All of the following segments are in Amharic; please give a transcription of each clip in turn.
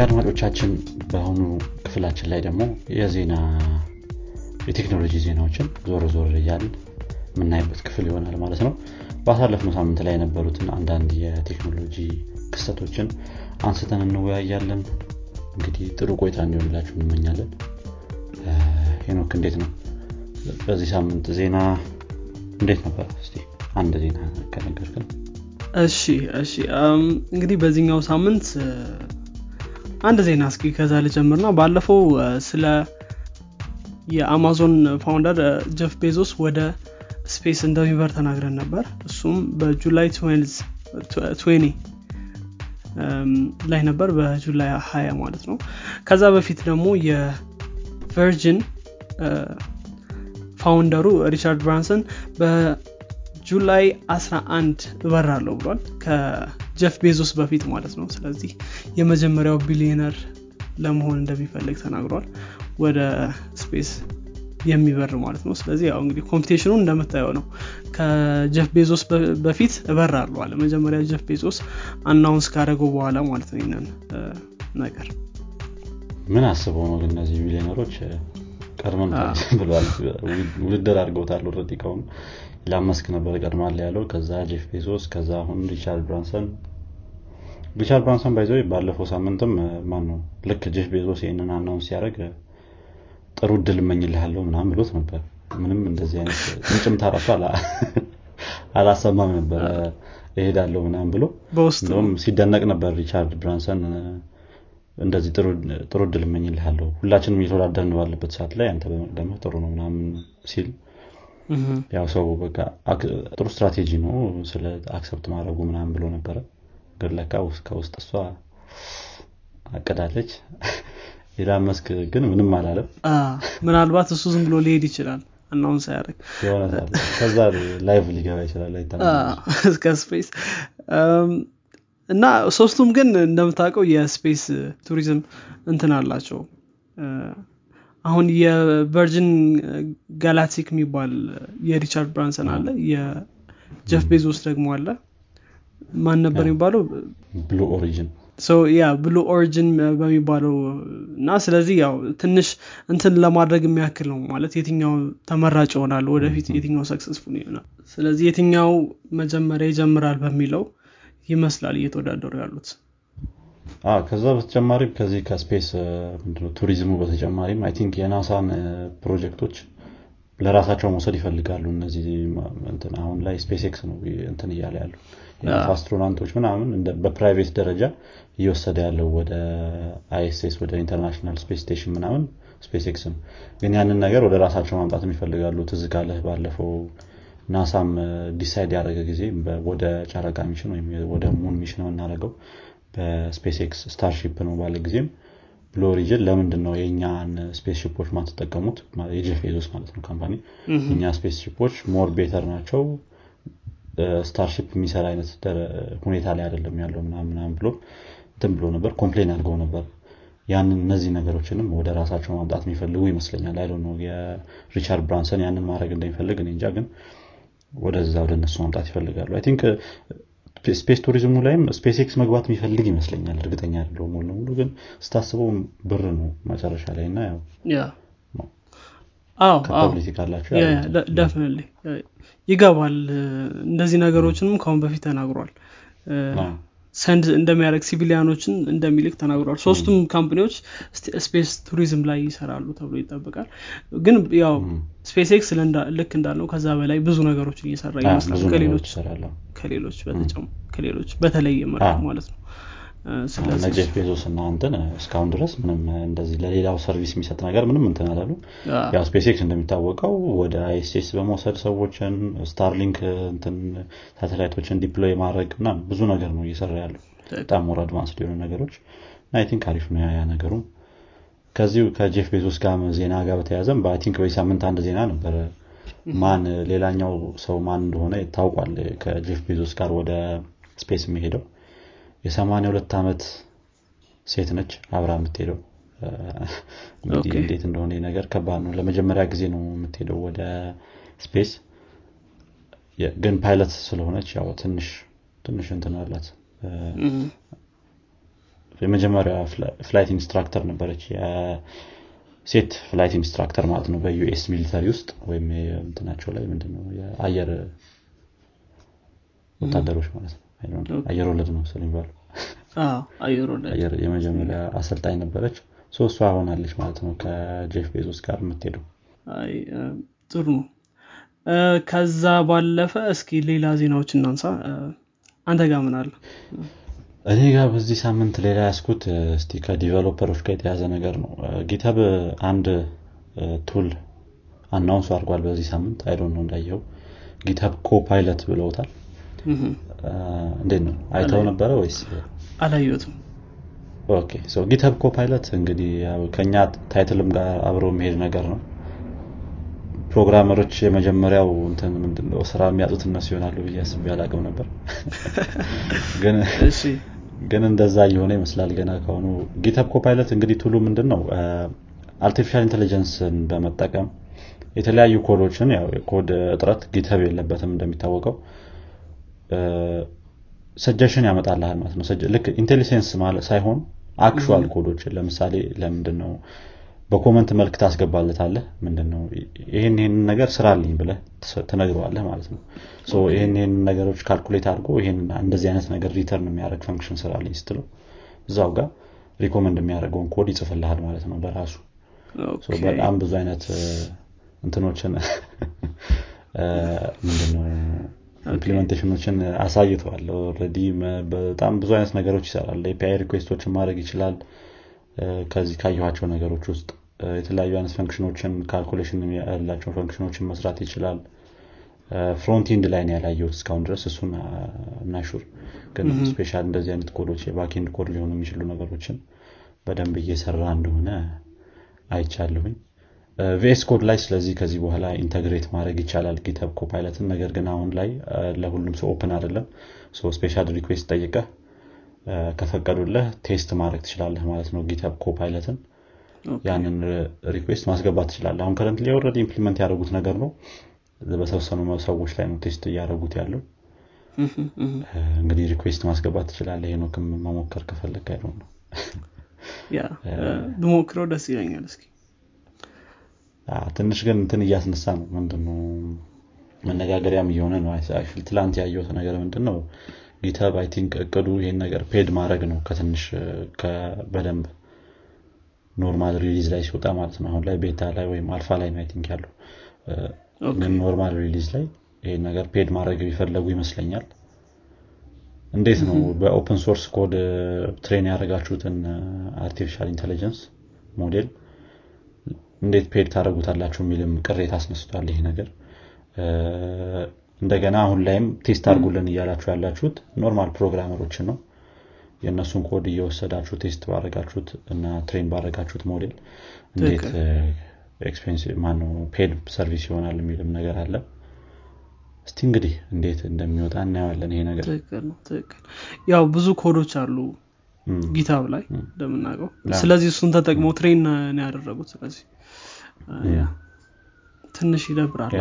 አድማጮቻችን በአሁኑ ክፍላችን ላይ ደግሞ የዜና የቴክኖሎጂ ዜናዎችን ዞር ዞር እያል የምናይበት ክፍል ይሆናል ማለት ነው። ባሳለፍነው ሳምንት ላይ የነበሩትን አንዳንድ የቴክኖሎጂ ክስተቶችን አንስተን እንወያያለን። እንግዲህ ጥሩ ቆይታ እንዲሆንላችሁ እንመኛለን። ሄኖክ እንዴት ነው? በዚህ ሳምንት ዜና እንዴት ነበር? እስቲ አንድ ዜና ከነገርክን እሺ እሺ። እንግዲህ በዚህኛው ሳምንት አንድ ዜና እስኪ ከዛ ልጀምር ነው ባለፈው ስለ የአማዞን founder ጀፍ ቤዞስ ወደ space እንደሚበር ተናግረን ነበር። እሱም በ July 20 ላይ ነበር በ July 20 ማለት ነው። ከዛ በፊት ደግሞ የቨርጅን founder ኡ ሪቻርድ ብራንሰን በ July 11 እበራለሁ ብሏል ከጀፍ ቤዞስ በፊት ማለት ነው ስለዚህ የመጀመሪያው ቢሊዮነር ለመሆን እንደሚፈልግ ተናግሯል ወደ space የሚበር ማለት ነው ስለዚህ ያው እንግዲህ competition ኡ እንደምታየው ነው ከጀፍ ቤዞስ በፊት እበራለሁ አለ መጀመሪያ ጀፍ ቤዞስ announce ካደረገው በኋላ ማለት ነው ይህንን ነገር ምን አስበው ነው ግን እነዚህ ቢሊዮነሮች ቀድመን ብሏል ውድድር አድርገውታል ረድ ከሆኑ ላመስክ ነበር ቀድማለሁ ያለው። ከዛ ጄፍ ቤዞስ ከዛ አሁን ሪቻርድ ብራንሰን። ሪቻርድ ብራንሰን by the way ባለፈው ሳምንትም ማን ነው ልክ ጄፍ ቤዞስ ይህንን announce ሲያደርግ ጥሩ እድል እመኝልሃለሁ ምናምን ብሎት ነበር። ምንም እንደዚህ አይነት ጭምጭምታ ራሱ አላሰማም ነበረ እሄዳለሁ ምናምን ብሎ እንደውም ሲደነቅ ነበር ሪቻርድ ብራንሰን። እንደዚህ ጥሩ እድል እመኝልሃለሁ። ሁላችንም እየተወዳደርን ባለበት ሰዓት ላይ አንተ ደግሞ ጥሩ ነው ምናምን ሲል ያው ሰው በቃ ጥሩ ስትራቴጂ ነው ስለ accept ማድረጉ ምናምን ብሎ ነበረ ግን ለካ ከውስጥ እሷ አቀዳለች ኢላን መስክ ግን ምንም አላለም ምናልባት እሱ ዝም ብሎ ሊሄድ ይችላል announce ሳያደርግ ከዛ live ሊገባ ይችላል እስከ space እና ሶስቱም ግን እንደምታውቀው የ space tourism እንትን አላቸው አሁን የቨርጅን ጋላክቲክ የሚባል የሪቻርድ ብራንሰን አለ የጀፍ ቤዞስ ደግሞ አለ። ማን ነበር የሚባለው? ብሉ ኦሪጅን። ያ ብሉ ኦሪጅን በሚባለው እና ስለዚህ ያው ትንሽ እንትን ለማድረግ የሚያክል ነው ማለት የትኛው ተመራጭ ይሆናል ወደፊት የትኛው successful ይሆናል? ስለዚህ የትኛው መጀመሪያ ይጀምራል በሚለው ይመስላል እየተወዳደሩ ያሉት ከዛ በተጨማሪም ከዚህ ከ space tourism ኡ በተጨማሪም I think የናሳን ፕሮጀክቶች ለራሳቸው መውሰድ ይፈልጋሉ። እነዚህ አሁን ላይ ስፔስ ኤክስ ነው እንትን እያለ ያሉ astronaut ኦች ምናምን በ private ደረጃ እየወሰደ ያለው ወደ አይኤስኤስ ወደ International Space Station ምናምን ስፔስ ኤክስ ነው ግን ያንን ነገር ወደ ራሳቸው ማምጣት ይፈልጋሉ። ትዝ ካለህ ባለፈው ናሳም decide ያደረገ ጊዜ ወደ ጨረቃ mission ወይም ወደ moon mission የምናደረገው በስፔስ ኤክስ ስታርሺፕ ነው ባለ ጊዜም ብሉ ኦሪጅን ለምንድን ነው የእኛን spaceship ኦች ማትጠቀሙት የጀፍ ቤዞስ ማለት ነው company። እኛ spaceship ኦች more better ናቸው። ስታርሺፕ የሚሰራ አይነት ሁኔታ ላይ አይደለም ያለው ምናምን ብሎ እንትን ብሎ ነበር complain አድርገው ነበር። ያንን እነዚህ ነገሮችንም ወደ ራሳቸው ማምጣት የሚፈልጉ ይመስለኛል። I know የሪቻርድ ብራንሰን ያንን ማድረግ እንደሚፈልግ እኔ እንጃ ግን ወደዛ ወደ እነሱ ማምጣት ይፈልጋሉ። I think space tourism ኡ ላይም ስፔስ ኤክስ መግባት የሚፈልግ ይመስለኛል። እርግጠኛ አይደለሁም ሙሉ ለሙሉ ግን ስታስበው ብር ነው መጨረሻ ላይ እና ይገባል። እንደዚህ ነገሮችንም ከአሁን በፊት ተናግሯል send እንደሚያደርግ civilian ኦችን እንደሚልክ ተናግሯል። ሶስቱም company ዎች space tourism ላይ ይሰራሉ ተብሎ ይጠበቃል። ግን ያው ስፔስ ኤክስ ልክ እንዳለው ከዛ በላይ ብዙ ነገሮችን እየሰራ ይመስላል። ከሌሎች በተለየ መልኩ ማለት ነው ጀፍ ቤዞስ እና እንትን እስካሁን ድረስ ምንም እንደዚህ ለሌላው service የሚሰጥ ነገር ምንም እንትን አላሉ። ያው ስፔስ ኤክስ እንደሚታወቀው ወደ አይኤስኤስ በመውሰድ ሰዎችን ስታርሊንክ ሳተላይቶችን deploy ማድረግ እና ብዙ ነገር ነው እየሰራ ያለው በጣም more advance ሊሆኑ ነገሮች I think አሪፍ ነው ያ ነገሩ። ከዚሁ ከጄፍ ቤዞስ ጋር ዜና ጋር በተያዘም በ I think በዚህ ሳምንት አንድ ዜና ነበረ። ማን ሌላኛው ሰው ማን እንደሆነ ታውቋል። ከጄፍ ቤዞስ ጋር ወደ space የሚሄደው የሰማኒያ ሁለት ዓመት ሴት ነች አብራ የምትሄደው። እንግዲህ እንዴት እንደሆነ ነገር ከባድ ነው። ለመጀመሪያ ጊዜ ነው የምትሄደው ወደ space። ግን ፓይለት ስለሆነች ያው ትንሽ ትንሽ እንትን አላት። የመጀመሪያ flight instructor ነበረች። ሴት flight instructor ማለት ነው በ US military ውስጥ ወይም እንትናቸው ላይ ምንድነው? የአየር ወታደሮች ማለት ነው አየር ወለድ ነው ስለሚባሉ የመጀመሪያ አሰልጣኝ ነበረች። ሶስቷ ሆናለች ማለት ነው ከጄፍ ቤዞስ ጋር የምትሄደው። ጥሩ ነው። ከዛ ባለፈ እስኪ ሌላ ዜናዎች እናንሳ። አንተ ጋር ምን አለ? እኔ ጋር በዚህ ሳምንት ሌላ ያየሁት እስቲ ከ developerኦች ጋር የተያዘ ነገር ነው። GitHub አንድ tool announce አድርጓል በዚህ ሳምንት። I don't know እንዳየኸው GitHub Copilot ብለውታል እንዴት ነው? አይተው ነበረ ወይስ? አላየትም okay GitHub Copilot እንግዲህ ከኛ title ም ጋር አብሮ የሚሄድ ነገር ነው። programmerኦች የመጀመሪያው እንትን ምንድነው ስራ የሚያጡት እነሱ ይሆናሉ ብዬ አስቤ አላቅም ነበር። ግን እንደዛ እየሆነ ይመስላል ገና ከሆኑ GitHub Copilot እንግዲህ tool ኡ ምንድን ነው artificial intelligence ን በመጠቀም የተለያዩ codeኦችን ያው የኮድ እጥረት GitHub የለበትም እንደሚታወቀው ሰጀሽን ያመጣልሃል ማለት ነው። ልክ IntelliSense ሳይሆን actual codeኦችን ለምሳሌ ለምንድን ነው በ comment መልክ ታስገባለታለህ? ምንድነው ይህን ይህን ነገር ስራልኝ ብለ ትነግረዋለህ ማለት ነው። ይህን ይህን ነገሮች calculate አድርጎ ይህን እንደዚህ አይነት ነገር return የሚያደርግ function ስራልኝ ስትለው እዛው ጋር recommend የሚያደርገውን ኮድ ይጽፍልሃል ማለት ነው በራሱ። በጣም ብዙ አይነት እንትኖችን ምንድነው implementationኦችን አሳይተዋል already በጣም ብዙ አይነት ነገሮች ይሰራል። API requestኦችን ማድረግ ይችላል። ከዚህ ካየኋቸው ነገሮች ውስጥ የተለያዩ አይነት functionኦችን calculation ያላቸው functionኦችን መስራት ይችላል። front end ላይ ነው ያላየሁት እስካሁን ድረስ እሱን ኧ not sure ግን especially እንደዚህ አይነት codeኦች የ backend code ሊሆኑ የሚችሉ ነገሮችን በደንብ እየሰራ እንደሆነ አይቻለሁኝ VS Code ላይ ስለዚህ ከዚህ በኋላ integrate ማድረግ ይቻላል GitHub Copilot ን ነገር ግን አሁን ላይ ለሁሉም ሰው open አይደለም። special request ጠይቀህ ከፈቀዱልህ test ማድረግ ትችላለህ ማለት ነው GitHub Copilot ን ያንን request ማስገባት ትችላለህ። አሁን currently ወረድ implement ያደረጉት ነገር ነው። በተወሰኑ ሰዎች ላይ ነው test እያደረጉት ያለው። እንግዲህ request ማስገባት ትችላለህ። ሄኖክም መሞከር ከፈለግ አይነው ነው ብሞክረው ደስ ይለኛል። እስኪ ትንሽ ግን እንትን እያስነሳ ነው። ምንድነው? መነጋገሪያም እየሆነ ነው። ትላንት ያየሁት ነገር ምንድን ነው GitHub I think እቅዱ ይሄን ነገር paid ማድረግ ነው። ከትንሽ በደንብ normal release ላይ ሲወጣ ማለት ነው። አሁን ላይ beta ላይ ወይም አልፋ ላይ ነው think ያለው። ግን normal release ላይ ይሄን ነገር paid ማድረግ የፈለጉ ይመስለኛል። እንዴት ነው? በ open source code train ያደረጋችሁትን artificial intelligence model እንዴት paid ታደረጉታላችሁ የሚልም ቅሬታ አስነስቷል ይሄ ነገር። እንደገና አሁን ላይም test አድርጉልን እያላችሁ ያላችሁት normal programmerኦችን ነው። የእነሱን ኮድ እየወሰዳችሁ test ባረጋችሁት እና train ባረጋችሁት ሞዴል እንዴት ማነው paid service ይሆናል የሚልም ነገር አለ። እስቲ እንግዲህ እንዴት እንደሚወጣ እናየዋለን ይሄ ነገር። ያው ብዙ codeኦች አሉ GitHub ላይ እንደምናውቀው። ስለዚህ እሱን ተጠቅመው train ነው ያደረጉት። ስለዚህ ትንሽ ይደብራል።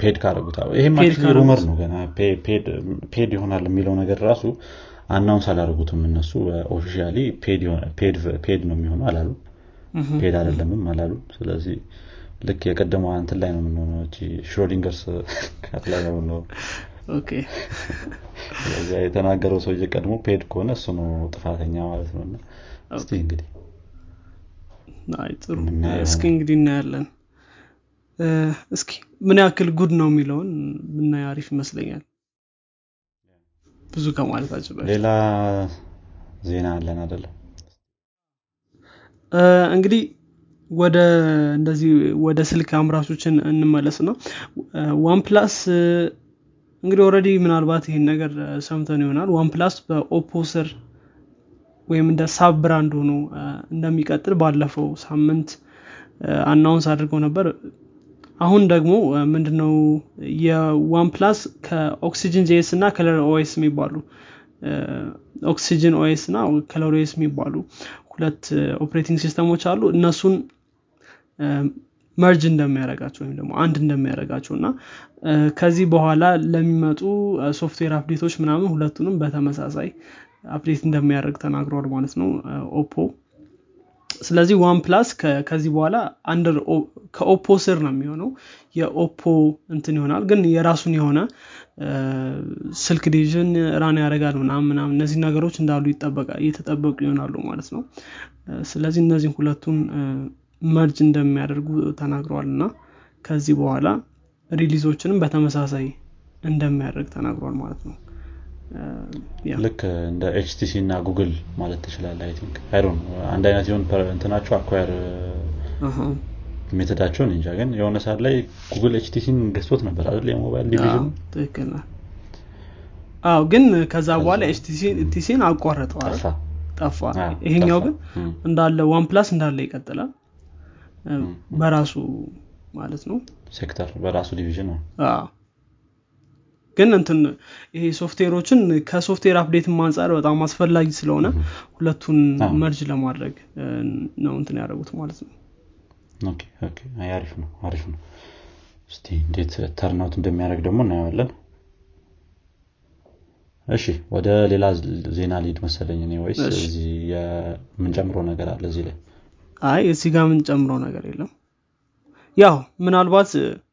paid ካረጉት ይሄም rumor ነው ገና paid ይሆናል የሚለው ነገር ራሱ announce አላደረጉትም እነሱ officially paid ነው የሚሆነው አላሉ። paid አይደለምም አላሉ። ስለዚህ ልክ የቀደመው እንትን ላይ ነው የምንሆነው Schrodinger's ላይ ነው የምንሆነው። ስለዚህ የተናገረው ሰው ቀድሞ paid ከሆነ እሱ ነው ጥፋተኛ ማለት ነው። እስቲ እንግዲህ ጥሩ። እስኪ እንግዲህ እናያለን። እስኪ ምን ያክል good ነው የሚለውን ብናይ አሪፍ ይመስለኛል። ብዙ ከማለታችን በፊት ሌላ ዜና አለን አደለም እንግዲህ ወደ እንደዚህ ወደ ስልክ አምራቾችን እንመለስ ነው OnePlus እንግዲህ already ምናልባት ይሄን ነገር ሰምተን ይሆናል። OnePlus በ Oppo ስር ወይም እንደ sub brand ሆኖ እንደሚቀጥል ባለፈው ሳምንት announce አድርገው ነበር። አሁን ደግሞ ምንድነው የ OnePlus ከ OxygenOS እና ColorOS የሚባሉ Oxygen OS እና Color OS የሚባሉ ሁለት operating system ኦች አሉ። እነሱን merge እንደሚያደረጋቸው ወይም ደግሞ አንድ እንደሚያደረጋቸው እና ከዚህ በኋላ ለሚመጡ software update ኦች ምናምን ሁለቱንም በተመሳሳይ update እንደሚያደርግ ተናግሯል ማለት ነው Oppo። ስለዚህ OnePlus ከዚህ በኋላ under ከ Oppo ስር ነው የሚሆነው። የ Oppo እንትን ይሆናል ግን የራሱን የሆነ ስልክ division run ያደርጋል ምናምን ምናምን እነዚህ ነገሮች እንዳሉ እየተጠበቁ ይሆናሉ ማለት ነው። ስለዚህ እነዚህን ሁለቱን merge እንደሚያደርጉ ተናግረዋል እና ከዚህ በኋላ release ኦችንም በተመሳሳይ እንደሚያደርግ ተናግሯል ማለት ነው ልክ እንደ HTC እና ጉግል ማለት ትችላለ I think I don't አንድ አይነት የሆን እንትናቸው acquire method አቸውን እንጃ። ግን የሆነ ሰዓት ላይ ጉግል HTC ን ገዝቶት ነበር አይደል የሞባይል division? አዎ ግን ከዛ በኋላ HTC ን አቋረጠዋል ጠፋ። ይሄኛው ግን እንዳለ OnePlus እንዳለ ይቀጥላል። በራሱ ማለት ነው። ሴክተር በራሱ division ነው ግን እንትን ይሄ software ኦችን ከ software update አንጻር በጣም አስፈላጊ ስለሆነ ሁለቱን merge ለማድረግ ነው እንትን ያደረጉት ማለት ነው። አሪፍ ነው አሪፍ ነው። እስቲ እንዴት turn out እንደሚያደርግ ደግሞ እናየዋለን። እሺ ወደ ሌላ ዜና ልሂድ መሰለኝ እኔ ወይስ እዚህ የምንጨምረው ነገር አለ እዚህ ላይ? አይ እዚህ ጋር የምንጨምረው ነገር የለም። ያው ምናልባት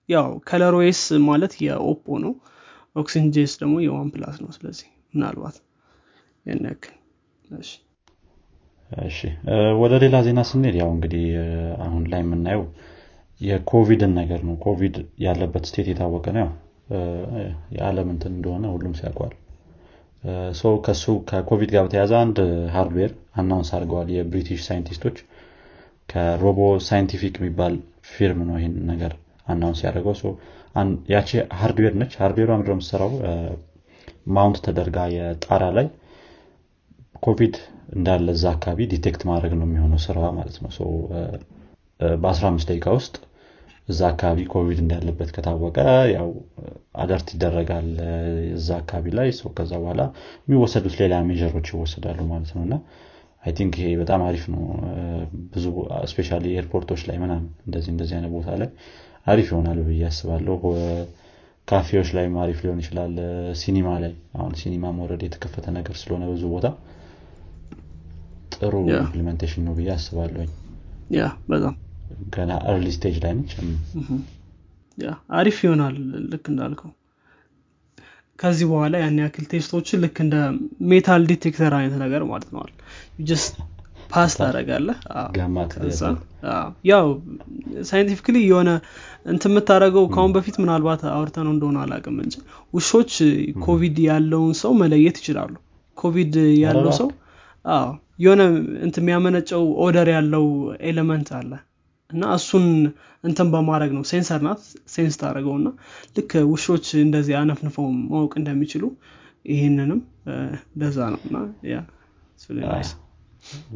ያው Color OS ማለት የ Oppo ነው Oxygen OS ደግሞ የ OnePlus ነው። ስለዚህ ምናልባት ያን እሺ። ወደ ሌላ ዜና ስንሄድ ያው እንግዲህ አሁን ላይ የምናየው የኮቪድን ነገር ነው። ኮቪድ ያለበት state የታወቀ ነው። የዓለም እንትን እንደሆነ ሁሉም ሲያውቋል ሰው ከሱ ከኮቪድ ጋር በተያዘ አንድ hardware announce አድርገዋል። የብሪቲሽ ሳይንቲስቶች ከ RoboScientific የሚባል firm ነው ይህን ነገር announce ያደረገው ያቺ hardware ነች። hardware ሯ ምንድነው የምትሰራው? mount ተደርጋ የጣራ ላይ ኮቪድ እንዳለ እዛ አካባቢ detect ማድረግ ነው የሚሆነው ስራዋ ማለት ነው። በ15 ደቂቃ ውስጥ እዛ አካባቢ ኮቪድ እንዳለበት ከታወቀ ያው alert ይደረጋል እዛ አካባቢ ላይ። ከዛ በኋላ የሚወሰዱት ሌላ measure ኦች ይወሰዳሉ ማለት ነው። እና I think ይሄ በጣም አሪፍ ነው። ብዙ especially airport ኦች ላይ ምናምን እንደዚህ እንደዚህ አይነት ቦታ ላይ አሪፍ ይሆናል ብዬ አስባለሁ። ካፌዎች ላይም አሪፍ ሊሆን ይችላል። ሲኒማ ላይ አሁን ሲኒማ already የተከፈተ ነገር ስለሆነ ብዙ ቦታ ጥሩ implementation ነው ብዬ አስባለሁኝ። yeah በጣም ገና early stage ላይ ነች። አሪፍ ይሆናል ልክ እንዳልከው። ከዚህ በኋላ ያን ያክል test ኦችን ልክ እንደ metal detector አይነት ነገር ማለት ነው pass ታደረጋለህ ያው scientifically የሆነ እንት የምታደረገው ከአሁን በፊት ምናልባት አውርተነው እንደሆነ አላቅም እንጂ ውሾች ኮቪድ ያለውን ሰው መለየት ይችላሉ። ኮቪድ ያለው ሰው? የሆነ እንት የሚያመነጨው odor ያለው element አለ። እና እሱን እንትን በማድረግ ነው። sensor ናት። sense ታደረገው እና ልክ ውሾች እንደዚህ አነፍንፈው ማወቅ እንደሚችሉ ይህንንም እንደዛ ነው። እና ያ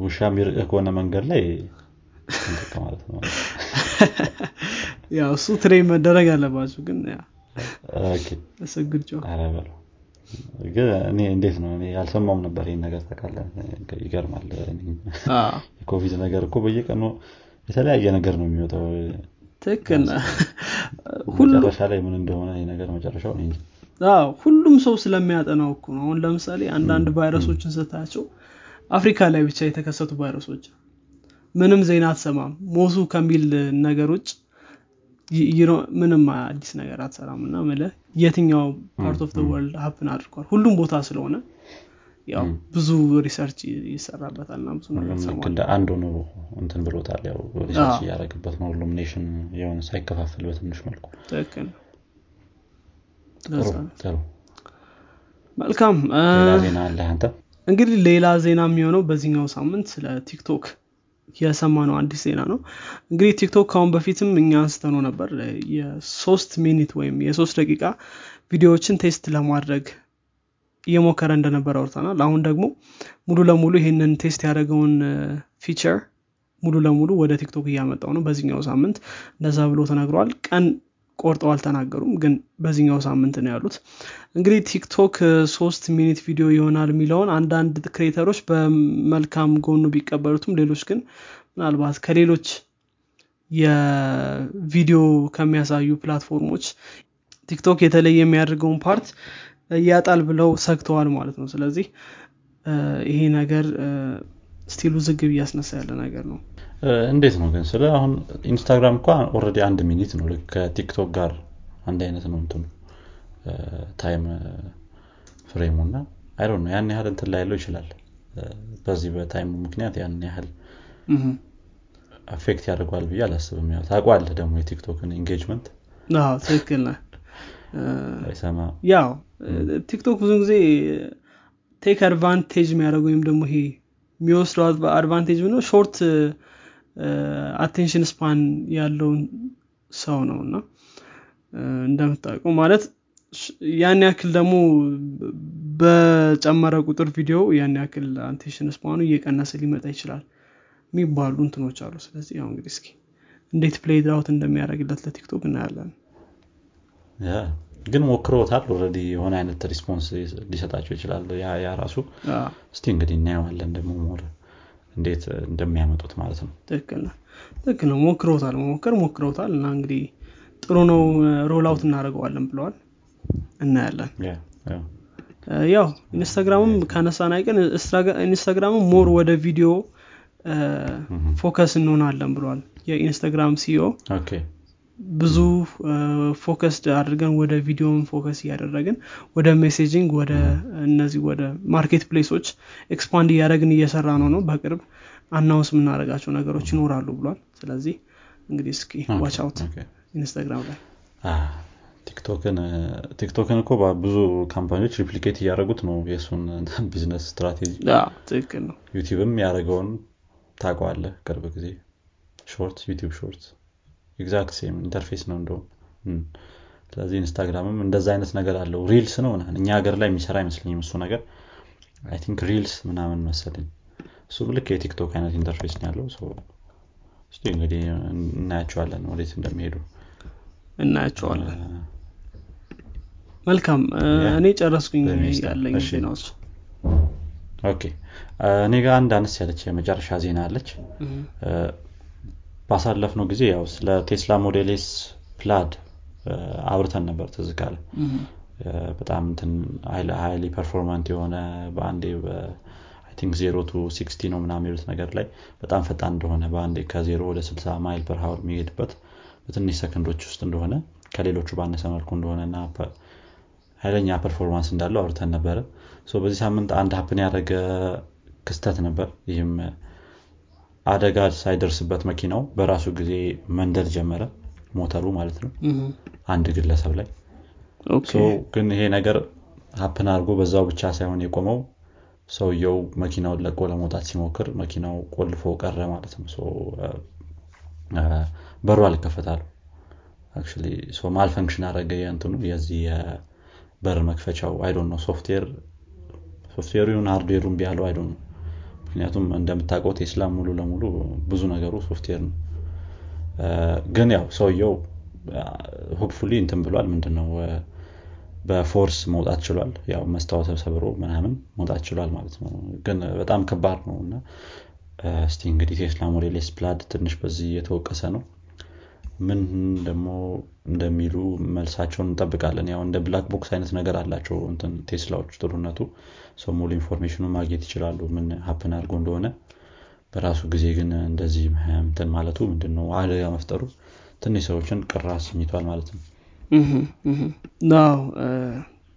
ውሻ የሚርቅህ ከሆነ መንገድ ላይ ማለት ነው። ያው እሱ ትሬን መደረግ አለባቸው ግን ስግድ ግን እኔ እንዴት ነው? እኔ ያልሰማውም ነበር ይህን ነገር ተቃለ ይገርማል። የኮቪድ ነገር እኮ በየቀኑ የተለያየ ነገር ነው የሚወጣው። ትክክል መጨረሻ ላይ ምን እንደሆነ ነገር መጨረሻው ሁሉም ሰው ስለሚያጠናው እኮ ነው። አሁን ለምሳሌ አንዳንድ ቫይረሶችን ስታያቸው አፍሪካ ላይ ብቻ የተከሰቱ ቫይረሶች ምንም ዜና አትሰማም። ሞቱ ከሚል ነገር ውጭ ምንም አዲስ ነገር አትሰማም እና ምለ የትኛው part of world happen አድርጓል? ሁሉም ቦታ ስለሆነ ያው ብዙ research ይሰራበታል እና ብዙ ነገር እንደ አንዱ ነው እንትን ብሎታል ያው research እያደረግበት ነው። ሁሉም nation የሆነ ሳይከፋፈል በትንሽ መልኩ። ትክክል። ጥሩ መልካም። ዜና አለ አንተ እንግዲህ ሌላ ዜና የሚሆነው በዚህኛው ሳምንት ስለ ቲክቶክ የሰማነው አዲስ ዜና ነው። እንግዲህ ቲክቶክ ካሁን በፊትም እኛ አንስተነው ነበር የሶስት minute ወይም የሶስት ደቂቃ ቪዲዮዎችን test ለማድረግ እየሞከረ እንደነበረ አውርተናል። አሁን ደግሞ ሙሉ ለሙሉ ይህንን test ያደረገውን feature ሙሉ ለሙሉ ወደ ቲክቶክ እያመጣው ነው በዚህኛው ሳምንት። እንደዛ ብሎ ተናግረዋል ቀን ቆርጠው አልተናገሩም ግን በዚህኛው ሳምንት ነው ያሉት። እንግዲህ ቲክቶክ ሶስት minute ቪዲዮ ይሆናል የሚለውን አንዳንድ creator ኦች በመልካም ጎኑ ቢቀበሉትም ሌሎች ግን ምናልባት ከሌሎች የቪዲዮ ከሚያሳዩ platform ኦች ቲክቶክ የተለየ የሚያደርገውን part ያጣል ብለው ሰግተዋል ማለት ነው። ስለዚህ ይሄ ነገር still ውዝግብ እያስነሳ ያለ ነገር ነው እንዴት ነው ግን ስለ አሁን ኢንስታግራም እንኳ already አንድ minute ነው። ልክ ከቲክቶክ ጋር አንድ አይነት ነው እንትኑ time frame ኡ እና አይ ነው ያን ያህል እንትን ላይ ያለው ይችላል በዚህ በ time ኡ ምክንያት ያን ያህል affect ያደርገዋል ብዬ አላስብም። ያው ታውቃለህ ደግሞ የቲክቶክን engagement ትክክል ነው ያው ቲክቶክ ብዙ ጊዜ take advantage የሚያደርጉ ወይም ደግሞ ይሄ የሚወስደው advantage ነው short attention span ያለውን ሰው ነው እና እንደምታውቀው ማለት ያን ያክል ደግሞ በጨመረ ቁጥር ቪዲዮ ያን ያክል attention span ኑ እየቀነሰ ሊመጣ ይችላል የሚባሉ እንትኖች አሉ። ስለዚህ ያው እንግዲህ እስኪ እንዴት play out እንደሚያደርግለት ለቲክቶክ እናያለን። ግን ሞክሮታል already የሆነ አይነት response ሊሰጣቸው ይችላል። ያ ራሱ እስቲ እንግዲህ እናየዋለን ደግሞ more እንዴት እንደሚያመጡት ማለት ነው። ትክክል ነው። ትክክል ነው። ሞክረውታል መሞከር ሞክረውታል እና እንግዲህ ጥሩ ነው roll out እናደርገዋለን ብለዋል። እናያለን። ያው Instagram ም ካነሳን አይቀር Instagram ም more ወደ ቪዲዮ focus እንሆናለን ብለዋል የ Instagram CEO ብዙ focused አድርገን ወደ ቪዲዮን focus እያደረግን ወደ messaging ወደ እነዚህ ወደ market place ኦች expand እያደረግን እየሰራ ነው። ነው በቅርብ announce የምናደርጋቸው ነገሮች ይኖራሉ ብሏል። ስለዚህ እንግዲህ እስኪ watch out Instagram ላይ። TikTok ን እኮ ብዙ company ዎች replicate እያደረጉት ነው። የእሱን business strategy ትክክል ነው። YouTube ም ያደረገውን ታቃለህ ቅርብ ጊዜ? short YouTube short exact same interface ነው እንደውም. ስለዚህ Instagram ም እንደዛ አይነት ነገር አለው። Reels ነው ምናምን። እኛ ሀገር ላይ የሚሰራ አይመስለኝም እሱ ነገር። I think Reels ምናምን መሰለኝ። እሱ ልክ የ TikTok አይነት interface ነው ያለው። እስቲ እንግዲህ እናያቸዋለን ወዴት እንደሚሄዱ። እናያቸዋለን። መልካም። እኔ ጨረስኩኝ ያለኝ ዜናዎች okay። እኔ ጋር አንድ አነስ ያለች የመጨረሻ ዜና አለች ባሳለፍነው ጊዜ ያው ስለ Tesla Model S Plaid አውርተን ነበር ትዝ ካለ። በጣም highly performant የሆነ በአንዴ think zero to sixty ነው ምናምን የሚሉት ነገር ላይ በጣም ፈጣን እንደሆነ በአንዴ ከዜሮ ወደ 60 mile per hour የሚሄድበት በትንሽ ሰከንዶች ውስጥ እንደሆነ ከሌሎቹ ባነሰ መልኩ እንደሆነ እና ኃይለኛ performance እንዳለው አውርተን ነበረ። በዚህ ሳምንት አንድ happen ያደረገ ክስተት ነበር። ይህም አደጋ ሳይደርስበት መኪናው በራሱ ጊዜ መንደድ ጀመረ ሞተሩ ማለት ነው። አንድ ግለሰብ ላይ። ግን ይሄ ነገር happen አድርጎ በዛው ብቻ ሳይሆን የቆመው ሰውየው መኪናውን ለቆ ለመውጣት ሲሞክር መኪናው ቆልፎ ቀረ ማለት ነው። በሩ አልከፈት አለ። malfunction አረገ የንትኑ የዚህ የበር መክፈቻው። I don't know software software ኡ ይሁን hardware ኡን ቢያለው I don't know ምክንያቱም እንደምታውቀው ቴስላ ሙሉ ለሙሉ ብዙ ነገሩ ሶፍትዌር ነው። ግን ያው ሰውየው hopefully እንትን ብሏል። ምንድነው? በ force መውጣት ችሏል። ያው መስታወት ሰብሮ ምናምን መውጣት ችሏል ማለት ነው። ግን በጣም ከባድ ነው እና እስቲ እንግዲህ Tesla Model S Plaid ትንሽ በዚህ የተወቀሰ ነው ምን ደግሞ እንደሚሉ መልሳቸውን እንጠብቃለን። ያው እንደ black box አይነት ነገር አላቸው እንትን ቴስላዎች ጥሩነቱ። ሰው ሙሉ information ኑ ማግኘት ይችላሉ ምን happen አድርጎ እንደሆነ። በራሱ ጊዜ ግን እንደዚህ እንትን ማለቱ ምንድነው? አደጋ መፍጠሩ ትንሽ ሰዎችን ቅር አሰኝቷል ማለት ነው። ያው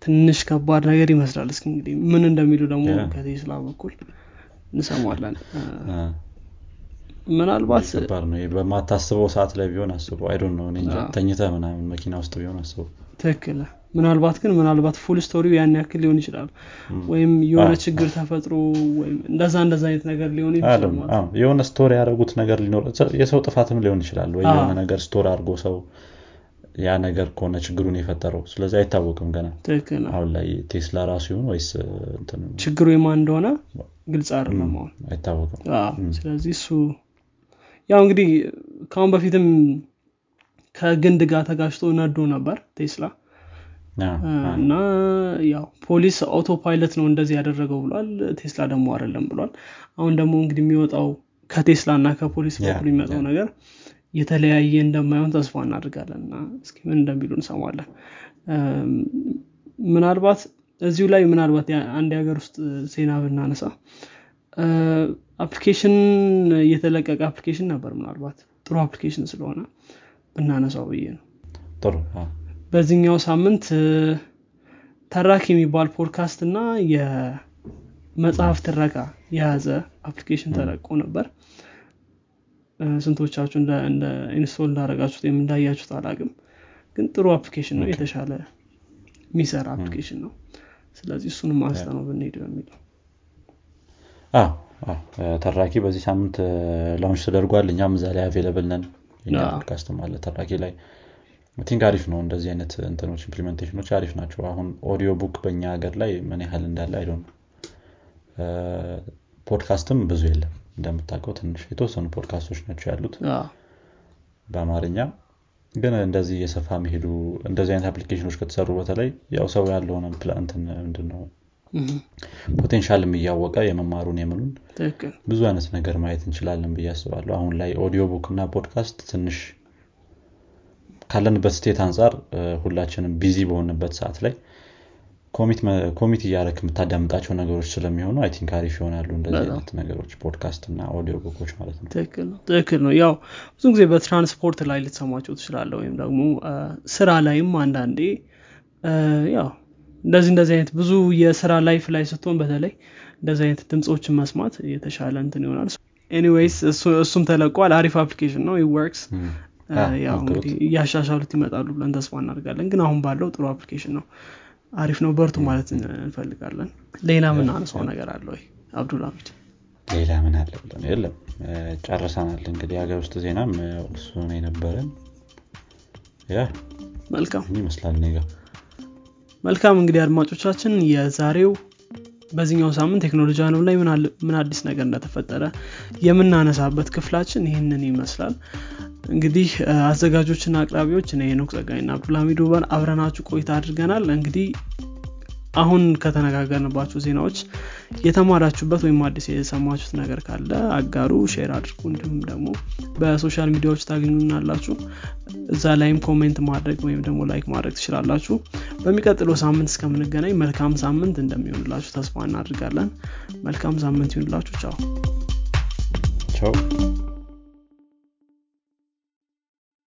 ትንሽ ከባድ ነገር ይመስላል። እስኪ እንግዲህ ምን እንደሚሉ ደግሞ ከቴስላ በኩል እንሰማለን ምናልባት ከባድ ነው። በማታስበው ሰዓት ላይ ቢሆን አስበው I don't know ተኝተ ምናምን መኪና ውስጥ ቢሆን አስበው ትክክል። ምናልባት ግን ምናልባት full story ው ያን ያክል ሊሆን ይችላል። ወይም የሆነ ችግር ተፈጥሮ ወይም እንደዛ እንደዛ አይነት ነገር ሊሆን ይችላል የሆነ story ያደረጉት ነገር ሊኖር የሰው ጥፋትም ሊሆን ይችላል። ወይ የሆነ ነገር store አድርጎ ሰው ያ ነገር ከሆነ ችግሩን የፈጠረው። ስለዚህ አይታወቅም ገና። አሁን ላይ ቴስላ ራሱ ይሁን ወይስ ችግሩ የማን እንደሆነ ግልጽ አይደለም አሁን። አይታወቅም። ስለዚህ እሱ ያው እንግዲህ ከአሁን በፊትም ከግንድ ጋር ተጋጭቶ ነዶ ነበር ቴስላ። እና ያው ፖሊስ autopilot ነው እንደዚህ ያደረገው ብሏል። ቴስላ ደግሞ አይደለም ብሏል። አሁን ደግሞ እንግዲህ የሚወጣው ከቴስላ እና ከፖሊስ በኩል የሚመጣው ነገር የተለያየ እንደማይሆን ተስፋ እናደርጋለን እና እስኪ ምን እንደሚሉ እንሰማለን። ምናልባት እዚሁ ላይ ምናልባት አንድ የሀገር ውስጥ ዜና ብናነሳ application የተለቀቀ application ነበር ምናልባት። ጥሩ application ስለሆነ ብናነሳው ብዬ ነው። ጥሩ። በዚህኛው ሳምንት ተራኪ የሚባል ፖድካስት እና የመጽሐፍ ትረካ የያዘ application ተለቆ ነበር። ስንቶቻችሁ install እንዳረጋችሁት ወይም እንዳያችሁት አላቅም ግን ጥሩ application ነው። የተሻለ የሚሰራ application ነው። ስለዚህ እሱንም አንስተነው ብንሄድ በሚለው ተራኪ በዚህ ሳምንት launch ተደርጓል። እኛም እዛ ላይ available ነን። ፖድካስትም አለ ተራኪ ላይ። think አሪፍ ነው። እንደዚህ አይነት እንትኖች implementation ኦች አሪፍ ናቸው። አሁን audio book በእኛ ሀገር ላይ ምን ያህል እንዳለ አይዶ ፖድካስትም ብዙ የለም። እንደምታውቀው ትንሽ የተወሰኑ ፖድካስቶች ናቸው ያሉት። በአማርኛ ግን እንደዚህ የሰፋ መሄዱ እንደዚህ አይነት application ኦች ከተሰሩ በተለይ ያው ሰው ያለውን ምንድነው potential ም እያወቀ የመማሩን የምኑን ብዙ አይነት ነገር ማየት እንችላለን ብዬ አስባለሁ አሁን ላይ audio book እና ፖድካስት ትንሽ ካለንበት state አንጻር ሁላችንም busy በሆንበት ሰዓት ላይ commute እያደረክ የምታዳምጣቸው ነገሮች ስለሚሆኑ I think አሪፍ ይሆናሉ እንደዚህ አይነት ነገሮች ፖድካስት እና audio book ኦች ማለት ነው ትክክል ነው ያው ብዙ ጊዜ በትራንስፖርት ላይ ልትሰማቸው ትችላለህ ወይም ደግሞ ስራ ላይም አንዳንዴ ያው እንደዚህ እንደዚህ አይነት ብዙ የስራ life ላይ ስትሆን በተለይ እንደዚህ አይነት ድምፆችን መስማት የተሻለ እንትን ይሆናል። anyways እሱም ተለቋል። አሪፍ application ነው። ወርክስ እያሻሻሉት ይመጣሉ ብለን ተስፋ እናደርጋለን። ግን አሁን ባለው ጥሩ application ነው። አሪፍ ነው። በርቱ ማለት እንፈልጋለን። ሌላ ምን አነሳው ነገር አለ ወይ? አብዱልሚድ ሌላ ምን አለ የለም። ጨርሰናል እንግዲህ ሀገር ውስጥ ዜናም እሱ ነው የነበረን ያ መልካም። ይመስላል ኔጋ መልካም እንግዲህ አድማጮቻችን የዛሬው በዚህኛው ሳምንት ቴክኖሎጂ አለም ላይ ምን አዲስ ነገር እንደተፈጠረ የምናነሳበት ክፍላችን ይህንን ይመስላል። እንግዲህ አዘጋጆችና አቅራቢዎች እኔ ኖክ ጸጋይና አብዱልሚድ ውበን አብረናችሁ ቆይታ አድርገናል። እንግዲህ አሁን ከተነጋገርንባቸው ዜናዎች የተማራችሁበት ወይም አዲስ የሰማችሁት ነገር ካለ አጋሩ share አድርጉ። እንዲሁም ደግሞ በ social media ዎች ታገኙናላችሁ። እዛ ላይም comment ማድረግ ወይም ደግሞ like ማድረግ ትችላላችሁ። በሚቀጥለው ሳምንት እስከምንገናኝ መልካም ሳምንት እንደሚሆንላችሁ ተስፋ እናደርጋለን መልካም ሳምንት ይሆንላችሁ ቻው። ቻው